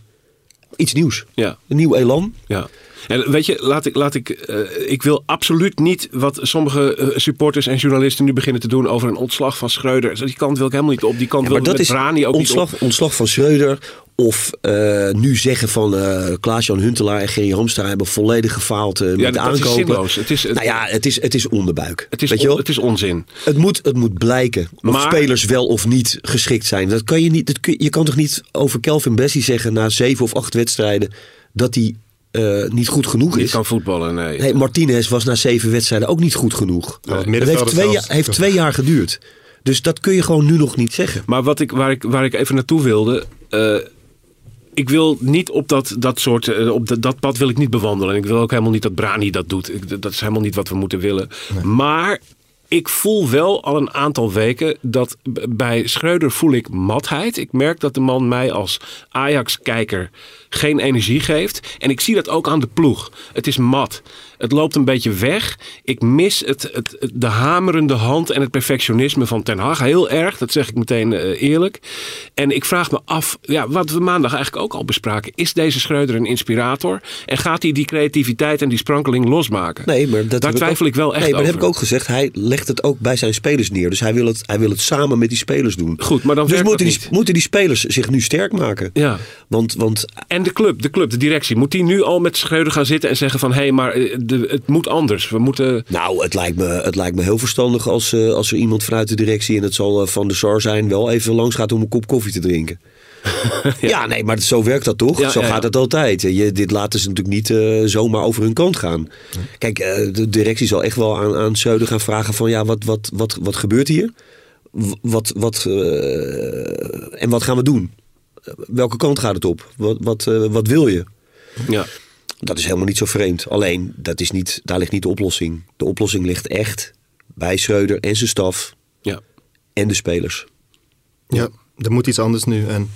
iets nieuws. Ja. Een nieuw elan. Ja. En weet je, laat ik, laat ik, eh, ik wil absoluut niet wat sommige eh, supporters en journalisten nu beginnen te doen over een ontslag van Schreuder. Die kant wil ik helemaal niet op. Die kant Ja, wil maar ik dat met is Brani ook ontslag, niet op. ontslag van Schreuder. Of eh, nu zeggen van eh Klaas-Jan Huntelaar en Gerry Hamstra hebben volledig gefaald met Ja, is aankopen. zinloos. Het is, nou ja, het is, het is onderbuik. het, is Weet on- het is onzin. Het moet, het moet blijken of spelers wel of niet geschikt zijn. Dat kan je, niet, dat kun, je kan toch niet over Kelvin Bessie zeggen na zeven of acht wedstrijden dat hij eh, niet goed genoeg Je is. kan voetballen, nee. Nee, Martinez was na zeven wedstrijden ook niet goed genoeg. het dat heeft twee, zelfs. jaar- heeft twee jaar geduurd. Dus dat kun je gewoon nu nog niet zeggen. Maar wat ik, waar, ik, waar ik even naartoe wilde. eh, ik wil niet op dat, dat soort. eh, op dat, dat pad wil ik niet bewandelen. En ik wil ook helemaal niet dat Brani dat doet. Ik, dat is helemaal niet wat we moeten willen. Maar ik voel wel al een aantal weken dat bij Schreuder voel ik matheid. Ik merk dat de man mij als Ajax-kijker geen energie geeft. En ik zie dat ook aan de ploeg. Het is mat. Het loopt een beetje weg. Ik mis het, het, de hamerende hand en het perfectionisme van Ten Hag. Heel erg, dat zeg ik meteen eh, eerlijk. En ik vraag me af, ja, wat we maandag eigenlijk ook al bespraken. Is deze Schreuder een inspirator? En gaat hij die creativiteit en die sprankeling losmaken? Nee, maar dat Daar twijfel ook- ik wel echt Nee, maar dat heb ik ook gezegd. Hij legt het ook bij zijn spelers neer. Dus hij wil het, hij wil het samen met die spelers doen. Goed, maar dan dus moeten die, moeten die spelers zich nu sterk maken. Ja. Want, want En de club, de club, de directie. Moet die nu al met Schreuder gaan zitten en zeggen van... hé, hey, maar eh, de, het moet anders. We moeten... nou, het lijkt me, het lijkt me heel verstandig als, eh, als er iemand vanuit de directie, en het zal eh, van de SAR zijn, wel even langs gaat om een kop koffie te drinken. <laughs> ja. nee, maar zo werkt dat toch? Ja, zo ja, gaat het altijd. Je, dit laten ze natuurlijk niet eh, zomaar over hun kant gaan. Kijk, de directie zal echt wel aan, aan gaan vragen van ja, wat, wat, wat, wat gebeurt hier? Wat, wat, en wat gaan we doen? Welke kant gaat het op? Wat, wat, wat wil je? Ja. Dat is helemaal niet zo vreemd. Alleen, dat is niet, daar ligt niet de oplossing. De oplossing ligt echt bij Schreuder en zijn staf ja. en de spelers. Ja, er moet iets anders nu. En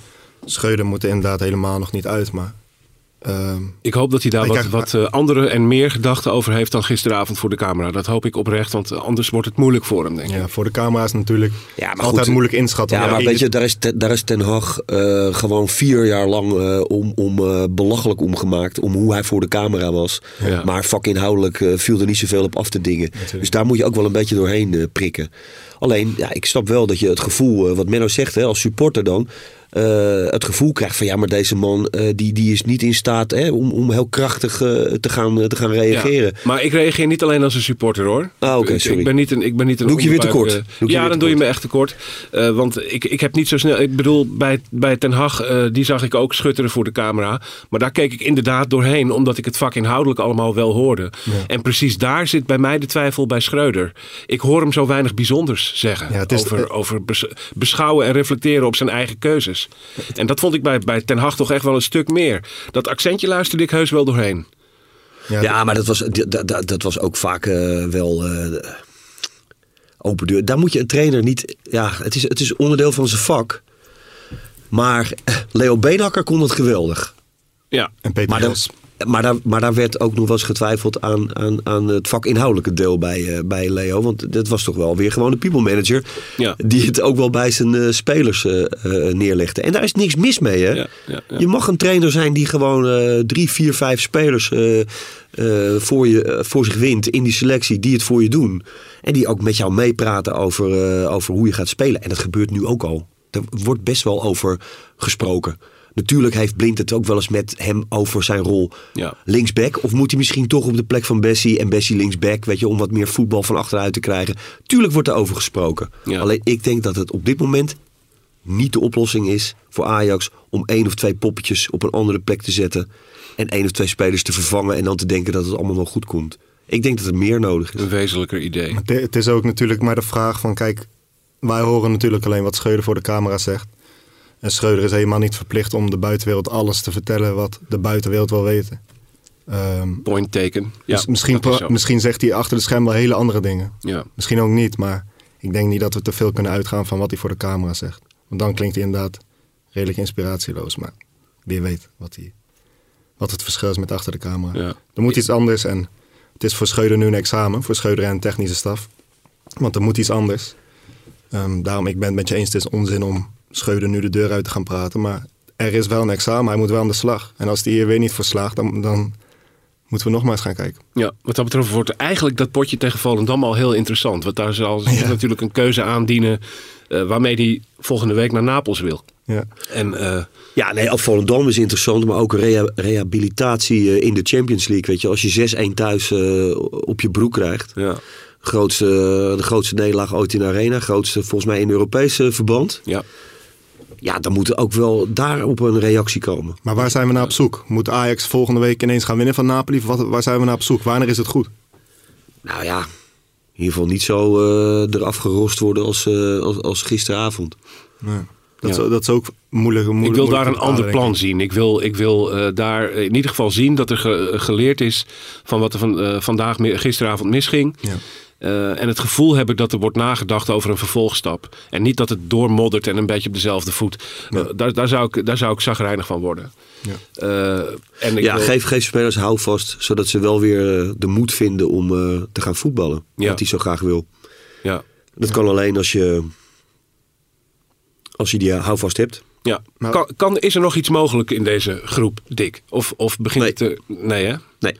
Schreuder moet er inderdaad helemaal nog niet uit. Maar Ik hoop dat hij daar wat, krijg- wat eh, andere en meer gedachten over heeft dan gisteravond voor de camera. Dat hoop ik oprecht, want anders wordt het moeilijk voor hem, denk ik. ja, voor de camera's natuurlijk Ja, maar altijd goed, moeilijk inschatten. Ja, maar weet je, daar is, Ten- daar is Ten Hag eh, gewoon vier jaar lang eh, om, om, eh, belachelijk omgemaakt. Om hoe hij voor de camera was. Ja. Maar vakinhoudelijk eh viel er niet zoveel op af te dingen. Dus daar moet je ook wel een beetje doorheen prikken. Alleen, ja, ik snap wel dat je het gevoel, eh, wat Menno zegt, hè, als supporter dan. Eh, het gevoel krijgt van ja, maar deze man eh, die, die is niet in staat hè, om, om heel krachtig eh, te, gaan, te gaan reageren. Ja, maar ik reageer niet alleen als een supporter hoor. Ah, oké, sorry. Ik ben niet een, ik ben niet een Doe ik je weer tekort? ja, dan doe je me echt tekort. Want ik, ik heb niet zo snel. Ik bedoel, bij, bij Ten Hag, die zag ik ook schutteren voor de camera. Maar daar keek ik inderdaad doorheen, omdat ik het vak inhoudelijk allemaal wel hoorde. En precies daar zit bij mij de twijfel bij Schreuder. Ik hoor hem zo weinig bijzonders zeggen. Ja, over over bes- beschouwen en reflecteren op zijn eigen keuzes. En dat vond ik bij, bij Ten Hag toch echt wel een stuk meer. Dat accentje luisterde ik heus wel doorheen. ja, Ja, maar dat was, dat, dat, dat was ook vaak eh, wel eh, open deur. Daar moet je een trainer niet... Ja, het is, het is onderdeel van zijn vak. Maar eh, Leo Beenhakker kon het geweldig. Ja, En Peter Maar. Maar, daar, maar daar werd ook nog wel eens getwijfeld aan, aan, aan het vakinhoudelijke deel bij, eh, bij Leo. Want dat was toch wel weer gewoon de people manager. Ja. Die het ook wel bij zijn eh, spelers eh, neerlegde. En daar is niks mis mee, hè? Ja, ja, ja. Je mag een trainer zijn die gewoon drie, vier, vijf spelers voor, je, voor zich wint in die selectie. Die het voor je doen. En die ook met jou meepraten over, over hoe je gaat spelen. En dat gebeurt nu ook al. Er wordt best wel over gesproken. Natuurlijk heeft Blind het ook wel eens met hem over zijn rol Ja. linksback. Of moet hij misschien toch op de plek van Bessie en Bessie linksback, weet je, om wat meer voetbal van achteruit te krijgen. Tuurlijk wordt er over gesproken. Ja. Alleen ik denk dat het op dit moment niet de oplossing is voor Ajax om één of twee poppetjes op een andere plek te zetten. En één of twee spelers te vervangen en dan te denken dat het allemaal wel goed komt. Ik denk dat er meer nodig is. een wezenlijker idee. Het, het is ook natuurlijk maar de vraag van, kijk, wij horen natuurlijk alleen wat Schreuder voor de camera zegt. En Schreuder is helemaal niet verplicht om de buitenwereld alles te vertellen wat de buitenwereld wil weten. Ehm, Point taken. Ja, dus misschien, misschien zegt hij achter de scherm wel hele andere dingen. Ja. Misschien ook niet, maar ik denk niet dat we te veel kunnen uitgaan van wat hij voor de camera zegt. Want dan klinkt hij inderdaad redelijk inspiratieloos. Maar wie weet wat, hij, wat het verschil is met achter de camera. Ja. Er moet iets anders en het is voor Schreuder nu een examen, voor Schreuder en technische staf. Want er moet iets anders. Ehm, daarom, ik ben het met je eens, het is onzin om Schreuder nu de deur uit te gaan praten. Maar er is wel een examen, hij moet wel aan de slag. En als hij hier weer niet voor slaagt, dan, dan moeten we nog maar eens gaan kijken. Ja, wat dat betreft wordt eigenlijk dat potje tegen Volendam al heel interessant. Want daar zal Ja. natuurlijk een keuze aandienen uh, waarmee hij volgende week naar Napels wil. Ja. En, uh, ja, nee, Volendam is interessant, maar ook rea rehabilitatie uh, in de Champions League. Weet je, als je 6-1 thuis uh, op je broek krijgt. Ja. Grootste, de grootste nederlaag ooit in de arena. Grootste volgens mij in Europese verband. Ja. Ja, dan moet er ook wel daar op een reactie komen. Maar waar zijn we naar op zoek? Moet Ajax volgende week ineens gaan winnen van Napoli? Wat, waar zijn we naar op zoek? Wanneer is het goed? Nou ja, in ieder geval niet zo uh, eraf gerost worden als, uh, als, als, gisteravond. Nee. Dat, ja. is, dat is ook moeilijk. moeilijk ik wil daar een ander plan zien. Ik wil, ik wil uh, daar in ieder geval zien dat er ge, geleerd is van wat er van, vandaag, gisteravond misging. Ja. Uh, en het gevoel heb ik dat er wordt nagedacht over een vervolgstap. En niet dat het doormoddert en een beetje op dezelfde voet. Ja. Uh, daar, daar, zou ik, daar zou ik zagrijnig van worden. Ja, uh, en ik ja wil... geef, geef spelers houvast. Zodat ze wel weer de moed vinden om te gaan voetballen. Ja. Wat hij zo graag wil. Ja. Dat kan alleen als je, als je die houvast hebt. Ja. Maar... Kan, kan, is er nog iets mogelijk in deze groep, Dick? Of, of begint nee. het te... Nee, hè? Nee.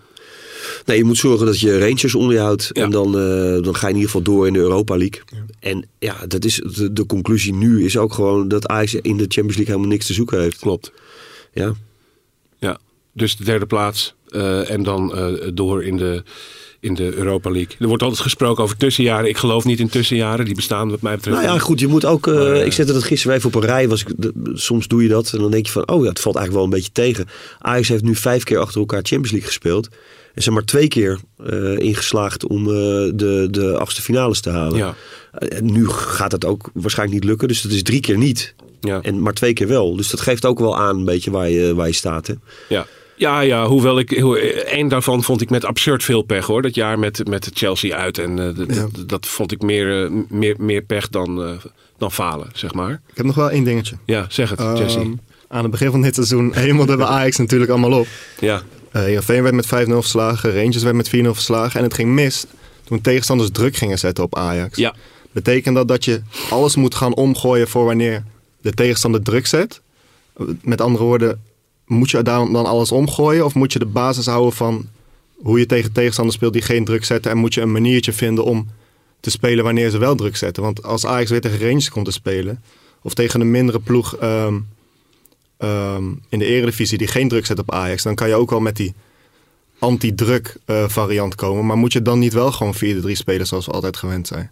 Nee, je moet zorgen dat je Rangers onder je houdt. Ja. En dan, uh, dan ga je in ieder geval door in de Europa League. Ja. En ja, dat is de, de, conclusie nu is ook gewoon dat Ajax in de Champions League helemaal niks te zoeken heeft. Klopt. Ja. Ja, dus de derde plaats. Uh, en dan uh, door in de, in de Europa League. Er wordt altijd gesproken over tussenjaren. Ik geloof niet in tussenjaren. Die bestaan wat mij betreft. Nou ja, goed. Je moet ook... Uh, maar, ik zette dat gisteren even op een rij. Was ik, de, soms doe je dat. En dan denk je van... Oh ja, het valt eigenlijk wel een beetje tegen. Ajax heeft nu vijf keer achter elkaar Champions League gespeeld. En zijn maar twee keer uh, ingeslaagd om uh, de, de achtste finales te halen. Ja. Uh, nu gaat dat ook waarschijnlijk niet lukken. Dus dat is drie keer niet. Ja. En maar twee keer wel. Dus dat geeft ook wel aan een beetje waar je, waar je staat. Hè? Ja. Ja, ja, hoewel ik... Eén daarvan vond ik met absurd veel pech hoor. Dat jaar met, met Chelsea uit. En uh, ja. dat, dat vond ik meer, uh, meer, meer pech dan, uh, dan falen, zeg maar. Ik heb nog wel één dingetje. Ja, zeg het, um, Jesse. Aan het begin van dit seizoen <laughs> hemelde we Ajax natuurlijk allemaal op. Ja. Uh, Heerenveen werd met 5-0 verslagen. Rangers werd met 4-0 verslagen. En het ging mis toen tegenstanders druk gingen zetten op Ajax. Ja. Betekent dat dat je alles moet gaan omgooien voor wanneer de tegenstander druk zet? Met andere woorden, moet je dan, dan alles omgooien? Of moet je de basis houden van hoe je tegen tegenstanders speelt die geen druk zetten? En moet je een maniertje vinden om te spelen wanneer ze wel druk zetten? Want als Ajax weer tegen Rangers komt te spelen... of tegen een mindere ploeg um, um, in de eredivisie die geen druk zet op Ajax... dan kan je ook wel met die anti-druk uh, variant komen. Maar moet je dan niet wel gewoon 4-3 spelen zoals we altijd gewend zijn?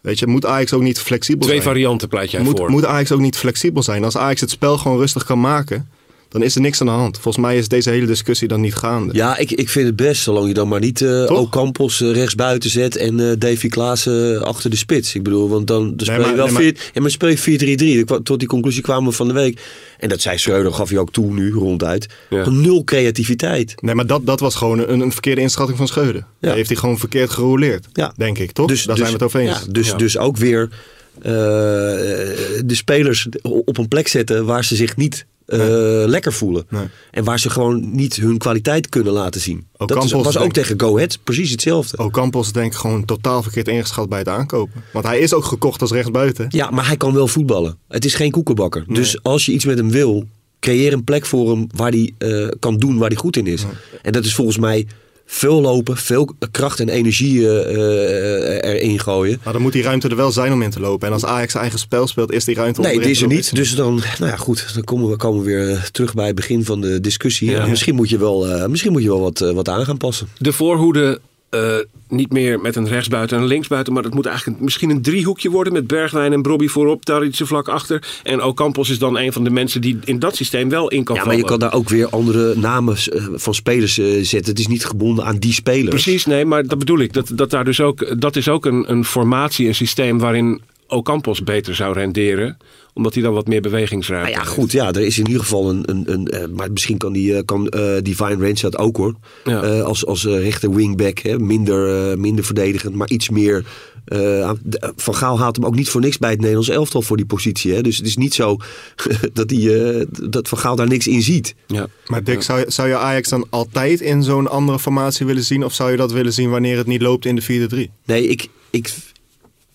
Weet je, moet Ajax ook niet flexibel Twee zijn? Twee varianten pleit jij moet, voor. Moet Ajax ook niet flexibel zijn? Als Ajax het spel gewoon rustig kan maken, dan is er niks aan de hand. Volgens mij is deze hele discussie dan niet gaande. Ja, ik, ik vind het best, zolang je dan maar niet uh, Ocampos uh, rechts buiten zet en uh, Davy Klaassen achter de spits. Ik bedoel, want dan, dan speel Nee, je wel nee, maar- ja, maar speel je 4-3-3. Tot die conclusie kwamen we van de week. En dat zei Schreuder, gaf hij ook toe nu, ronduit. Ja. Nul creativiteit. Nee, maar dat, dat was gewoon een, een verkeerde inschatting van Schreuder. Ja. Daar heeft hij gewoon verkeerd gerouleerd. Ja. Denk ik, toch? Daar zijn we het over eens. ja, dus, dus ook weer eh, de spelers op een plek zetten waar ze zich niet eh, lekker voelen. Nee. En waar ze gewoon niet hun kwaliteit kunnen laten zien. Ook dat was ook denk- tegen Go Ahead precies hetzelfde. Ocampos denk ik gewoon totaal verkeerd ingeschat bij het aankopen. Want hij is ook gekocht als rechtsbuiten. Ja, maar hij kan wel voetballen. Het is geen koekenbakker. Dus als je iets met hem wil, creëer een plek voor hem waar hij eh, kan doen waar hij goed in is. En dat is volgens mij veel lopen, veel kracht en energie eh, eh, erin gooien. Maar dan moet die ruimte er wel zijn om in te lopen. En als Ajax zijn eigen spel speelt, is die ruimte Nee, die is er niet. Dus dan, nou ja, goed. Dan komen we, komen we weer terug bij het begin van de discussie. Ja. Ja, misschien moet je wel, eh, misschien moet je wel wat, wat aan gaan passen. De voorhoede eh, niet meer met een rechtsbuiten en een linksbuiten. Maar dat moet eigenlijk een- misschien een driehoekje worden. Met Bergwijn en Brobby voorop. Daar iets vlak achter. En Ocampos is dan een van de mensen die in dat systeem wel in kan Ja, maar je kan daar ook weer andere namen eh, van spelers eh, zetten. Het is niet gebonden aan die spelers. Precies, nee, maar dat bedoel ik. Dat, dat, daar dus ook, dat is ook een, een formatie, een systeem waarin Ocampos beter zou renderen. Omdat hij dan wat meer bewegingsruimte Nou ja, heeft. goed, ja, er is in ieder geval een. een, een eh, maar misschien kan, die, eh, kan eh, Divine Range dat ook hoor. Ja. Eh, als als rechter wingback, hè, minder, eh, minder verdedigend, maar iets meer. eh, Van Gaal haalt hem ook niet voor niks bij het Nederlands elftal voor die positie. Hè. Dus het is niet zo <laughs> dat, die, eh, dat Van Gaal daar niks in ziet. Ja. Maar Dick, zou je, zou je Ajax dan altijd in zo'n andere formatie willen zien? Of zou je dat willen zien wanneer het niet loopt in de 4-3? Nee, ik, ik,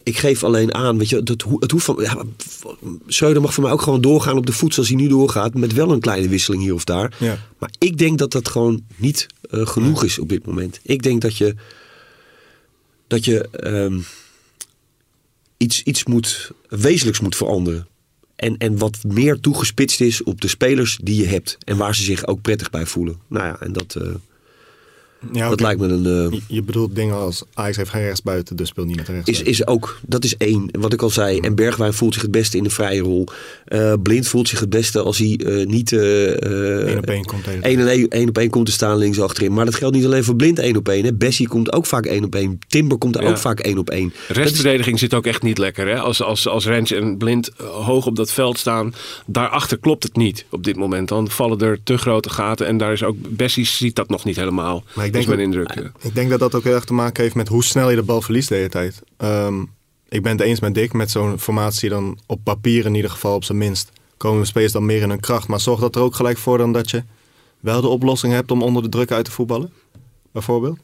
ik geef alleen aan, weet je, dat, het hoeft van. Ja, Schreuder mag voor mij ook gewoon doorgaan op de voet zoals hij nu doorgaat. Met wel een kleine wisseling hier of daar. Ja. Maar ik denk dat dat gewoon niet eh, genoeg is op dit moment. Ik denk dat je. dat je. ehm, iets, iets moet. wezenlijks moet veranderen. En, en wat meer toegespitst is op de spelers die je hebt. En waar ze zich ook prettig bij voelen. Nou ja, en dat. eh, Ja, dat lijkt me een. eh, Je- bedoelt dingen als Ajax heeft geen rechtsbuiten, dus speelt niet met rechts. is, is ook, dat is één. Wat ik al zei. En Bergwijn voelt zich het beste in de vrije rol. Eh, Blind voelt zich het beste als hij eh, niet Eén op één komt één één, één op één komt te staan links achterin. Maar dat geldt niet alleen voor Blind één op één. hè. Bessie komt ook vaak één op één. Timber komt er Ja. ook vaak één op één. Is- Restverdediging zit ook echt niet lekker. Hè? Als, als, als Rens en Blind hoog op dat veld staan, daarachter klopt het niet op dit moment. Dan vallen er te grote gaten en daar is ook Bessie ziet dat nog niet helemaal. Maar ik dat denk mijn dat- indruk. ja. Ik denk dat dat ook heel erg te maken heeft met hoe snel je de bal verliest de hele tijd. Ehm, ik ben het eens met Dick, met zo'n formatie dan op papier in ieder geval op zijn minst. Komen de spelers dan meer in hun kracht. Maar zorgt dat er ook gelijk voor dan dat je wel de oplossing hebt om onder de druk uit te voetballen? Bijvoorbeeld?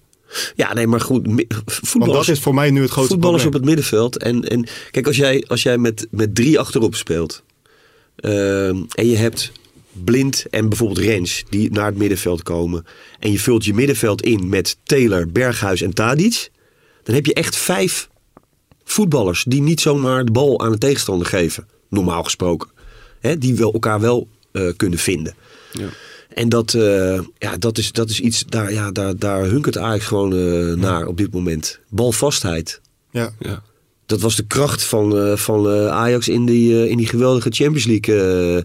Ja, nee, maar goed. mi- Want Voetballers, dat is voor mij nu het grootste voetballers op het middenveld. En, en kijk, als jij, als jij met, met drie achterop speelt. ehm, en je hebt Blind en bijvoorbeeld Rens die naar het middenveld komen. En je vult je middenveld in met Taylor, Berghuis en Tadic. Dan heb je echt vijf voetballers die niet zomaar de bal aan de tegenstander geven. Normaal gesproken. Hè, die wel elkaar wel eh, kunnen vinden. Ja. En dat, eh, ja, dat, is, dat is iets, daar, ja, daar, daar hunkert Ajax gewoon eh, naar op dit moment. Balvastheid. Ja. Ja. Dat was de kracht van, eh, van eh, Ajax in die, in die geweldige Champions League.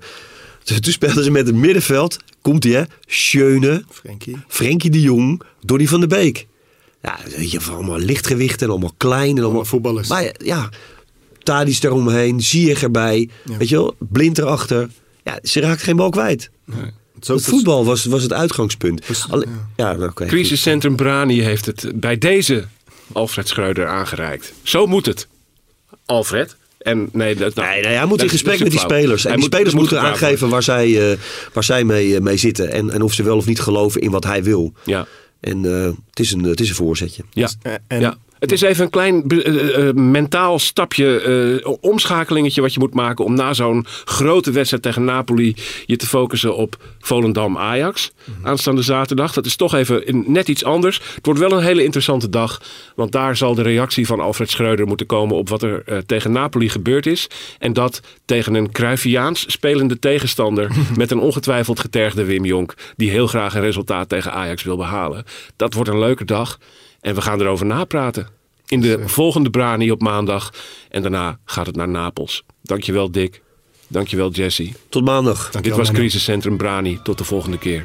Eh. Toen- speelden ze met het middenveld. Komt ie hè? Schöne, Frenkie. Frenkie de Jong, Donny van der Beek. Ja, je hebt allemaal lichtgewichten en allemaal klein. En allemaal, Allemaal voetballers. Maar ja, Tadic eromheen, Ziyech erbij. Ja. Weet je wel, Blind erachter. Ja, ze raakten geen bal kwijt. Ook Het voetbal was, was het uitgangspunt. Dus- Alle- ja. ja, nou. Crisiscentrum Brani heeft het bij deze Alfred Schreuder aangereikt. Zo moet het. Alfred. En nee, dat, nou, Nee, nee, hij moet dat in gesprek met die flauw. spelers. En Hij die moet- spelers moet moeten aangeven waar zij, eh, waar zij mee, eh, mee zitten. En, en of ze wel of niet geloven in wat hij wil. Ja. En eh, het, is een, het is een voorzetje. Ja. En- ja. Het is even een klein be- eh, eh, mentaal stapje, eh, omschakelingetje wat je moet maken om na zo'n grote wedstrijd tegen Napoli je te focussen op Volendam-Ajax aanstaande zaterdag. Dat is toch even in- net iets anders. Het wordt wel een hele interessante dag, want daar zal de reactie van Alfred Schreuder moeten komen op wat er eh, tegen Napoli gebeurd is. En dat tegen een Cruyffiaans spelende tegenstander <laughs> met een ongetwijfeld getergde Wim Jonk, die heel graag een resultaat tegen Ajax wil behalen. Dat wordt een leuke dag. En we gaan erover napraten. In de volgende Brani op maandag. En daarna gaat het naar Napels. Dankjewel Dick. Dankjewel Jesse. Tot maandag. Dit was. Crisiscentrum Brani. Tot de volgende keer.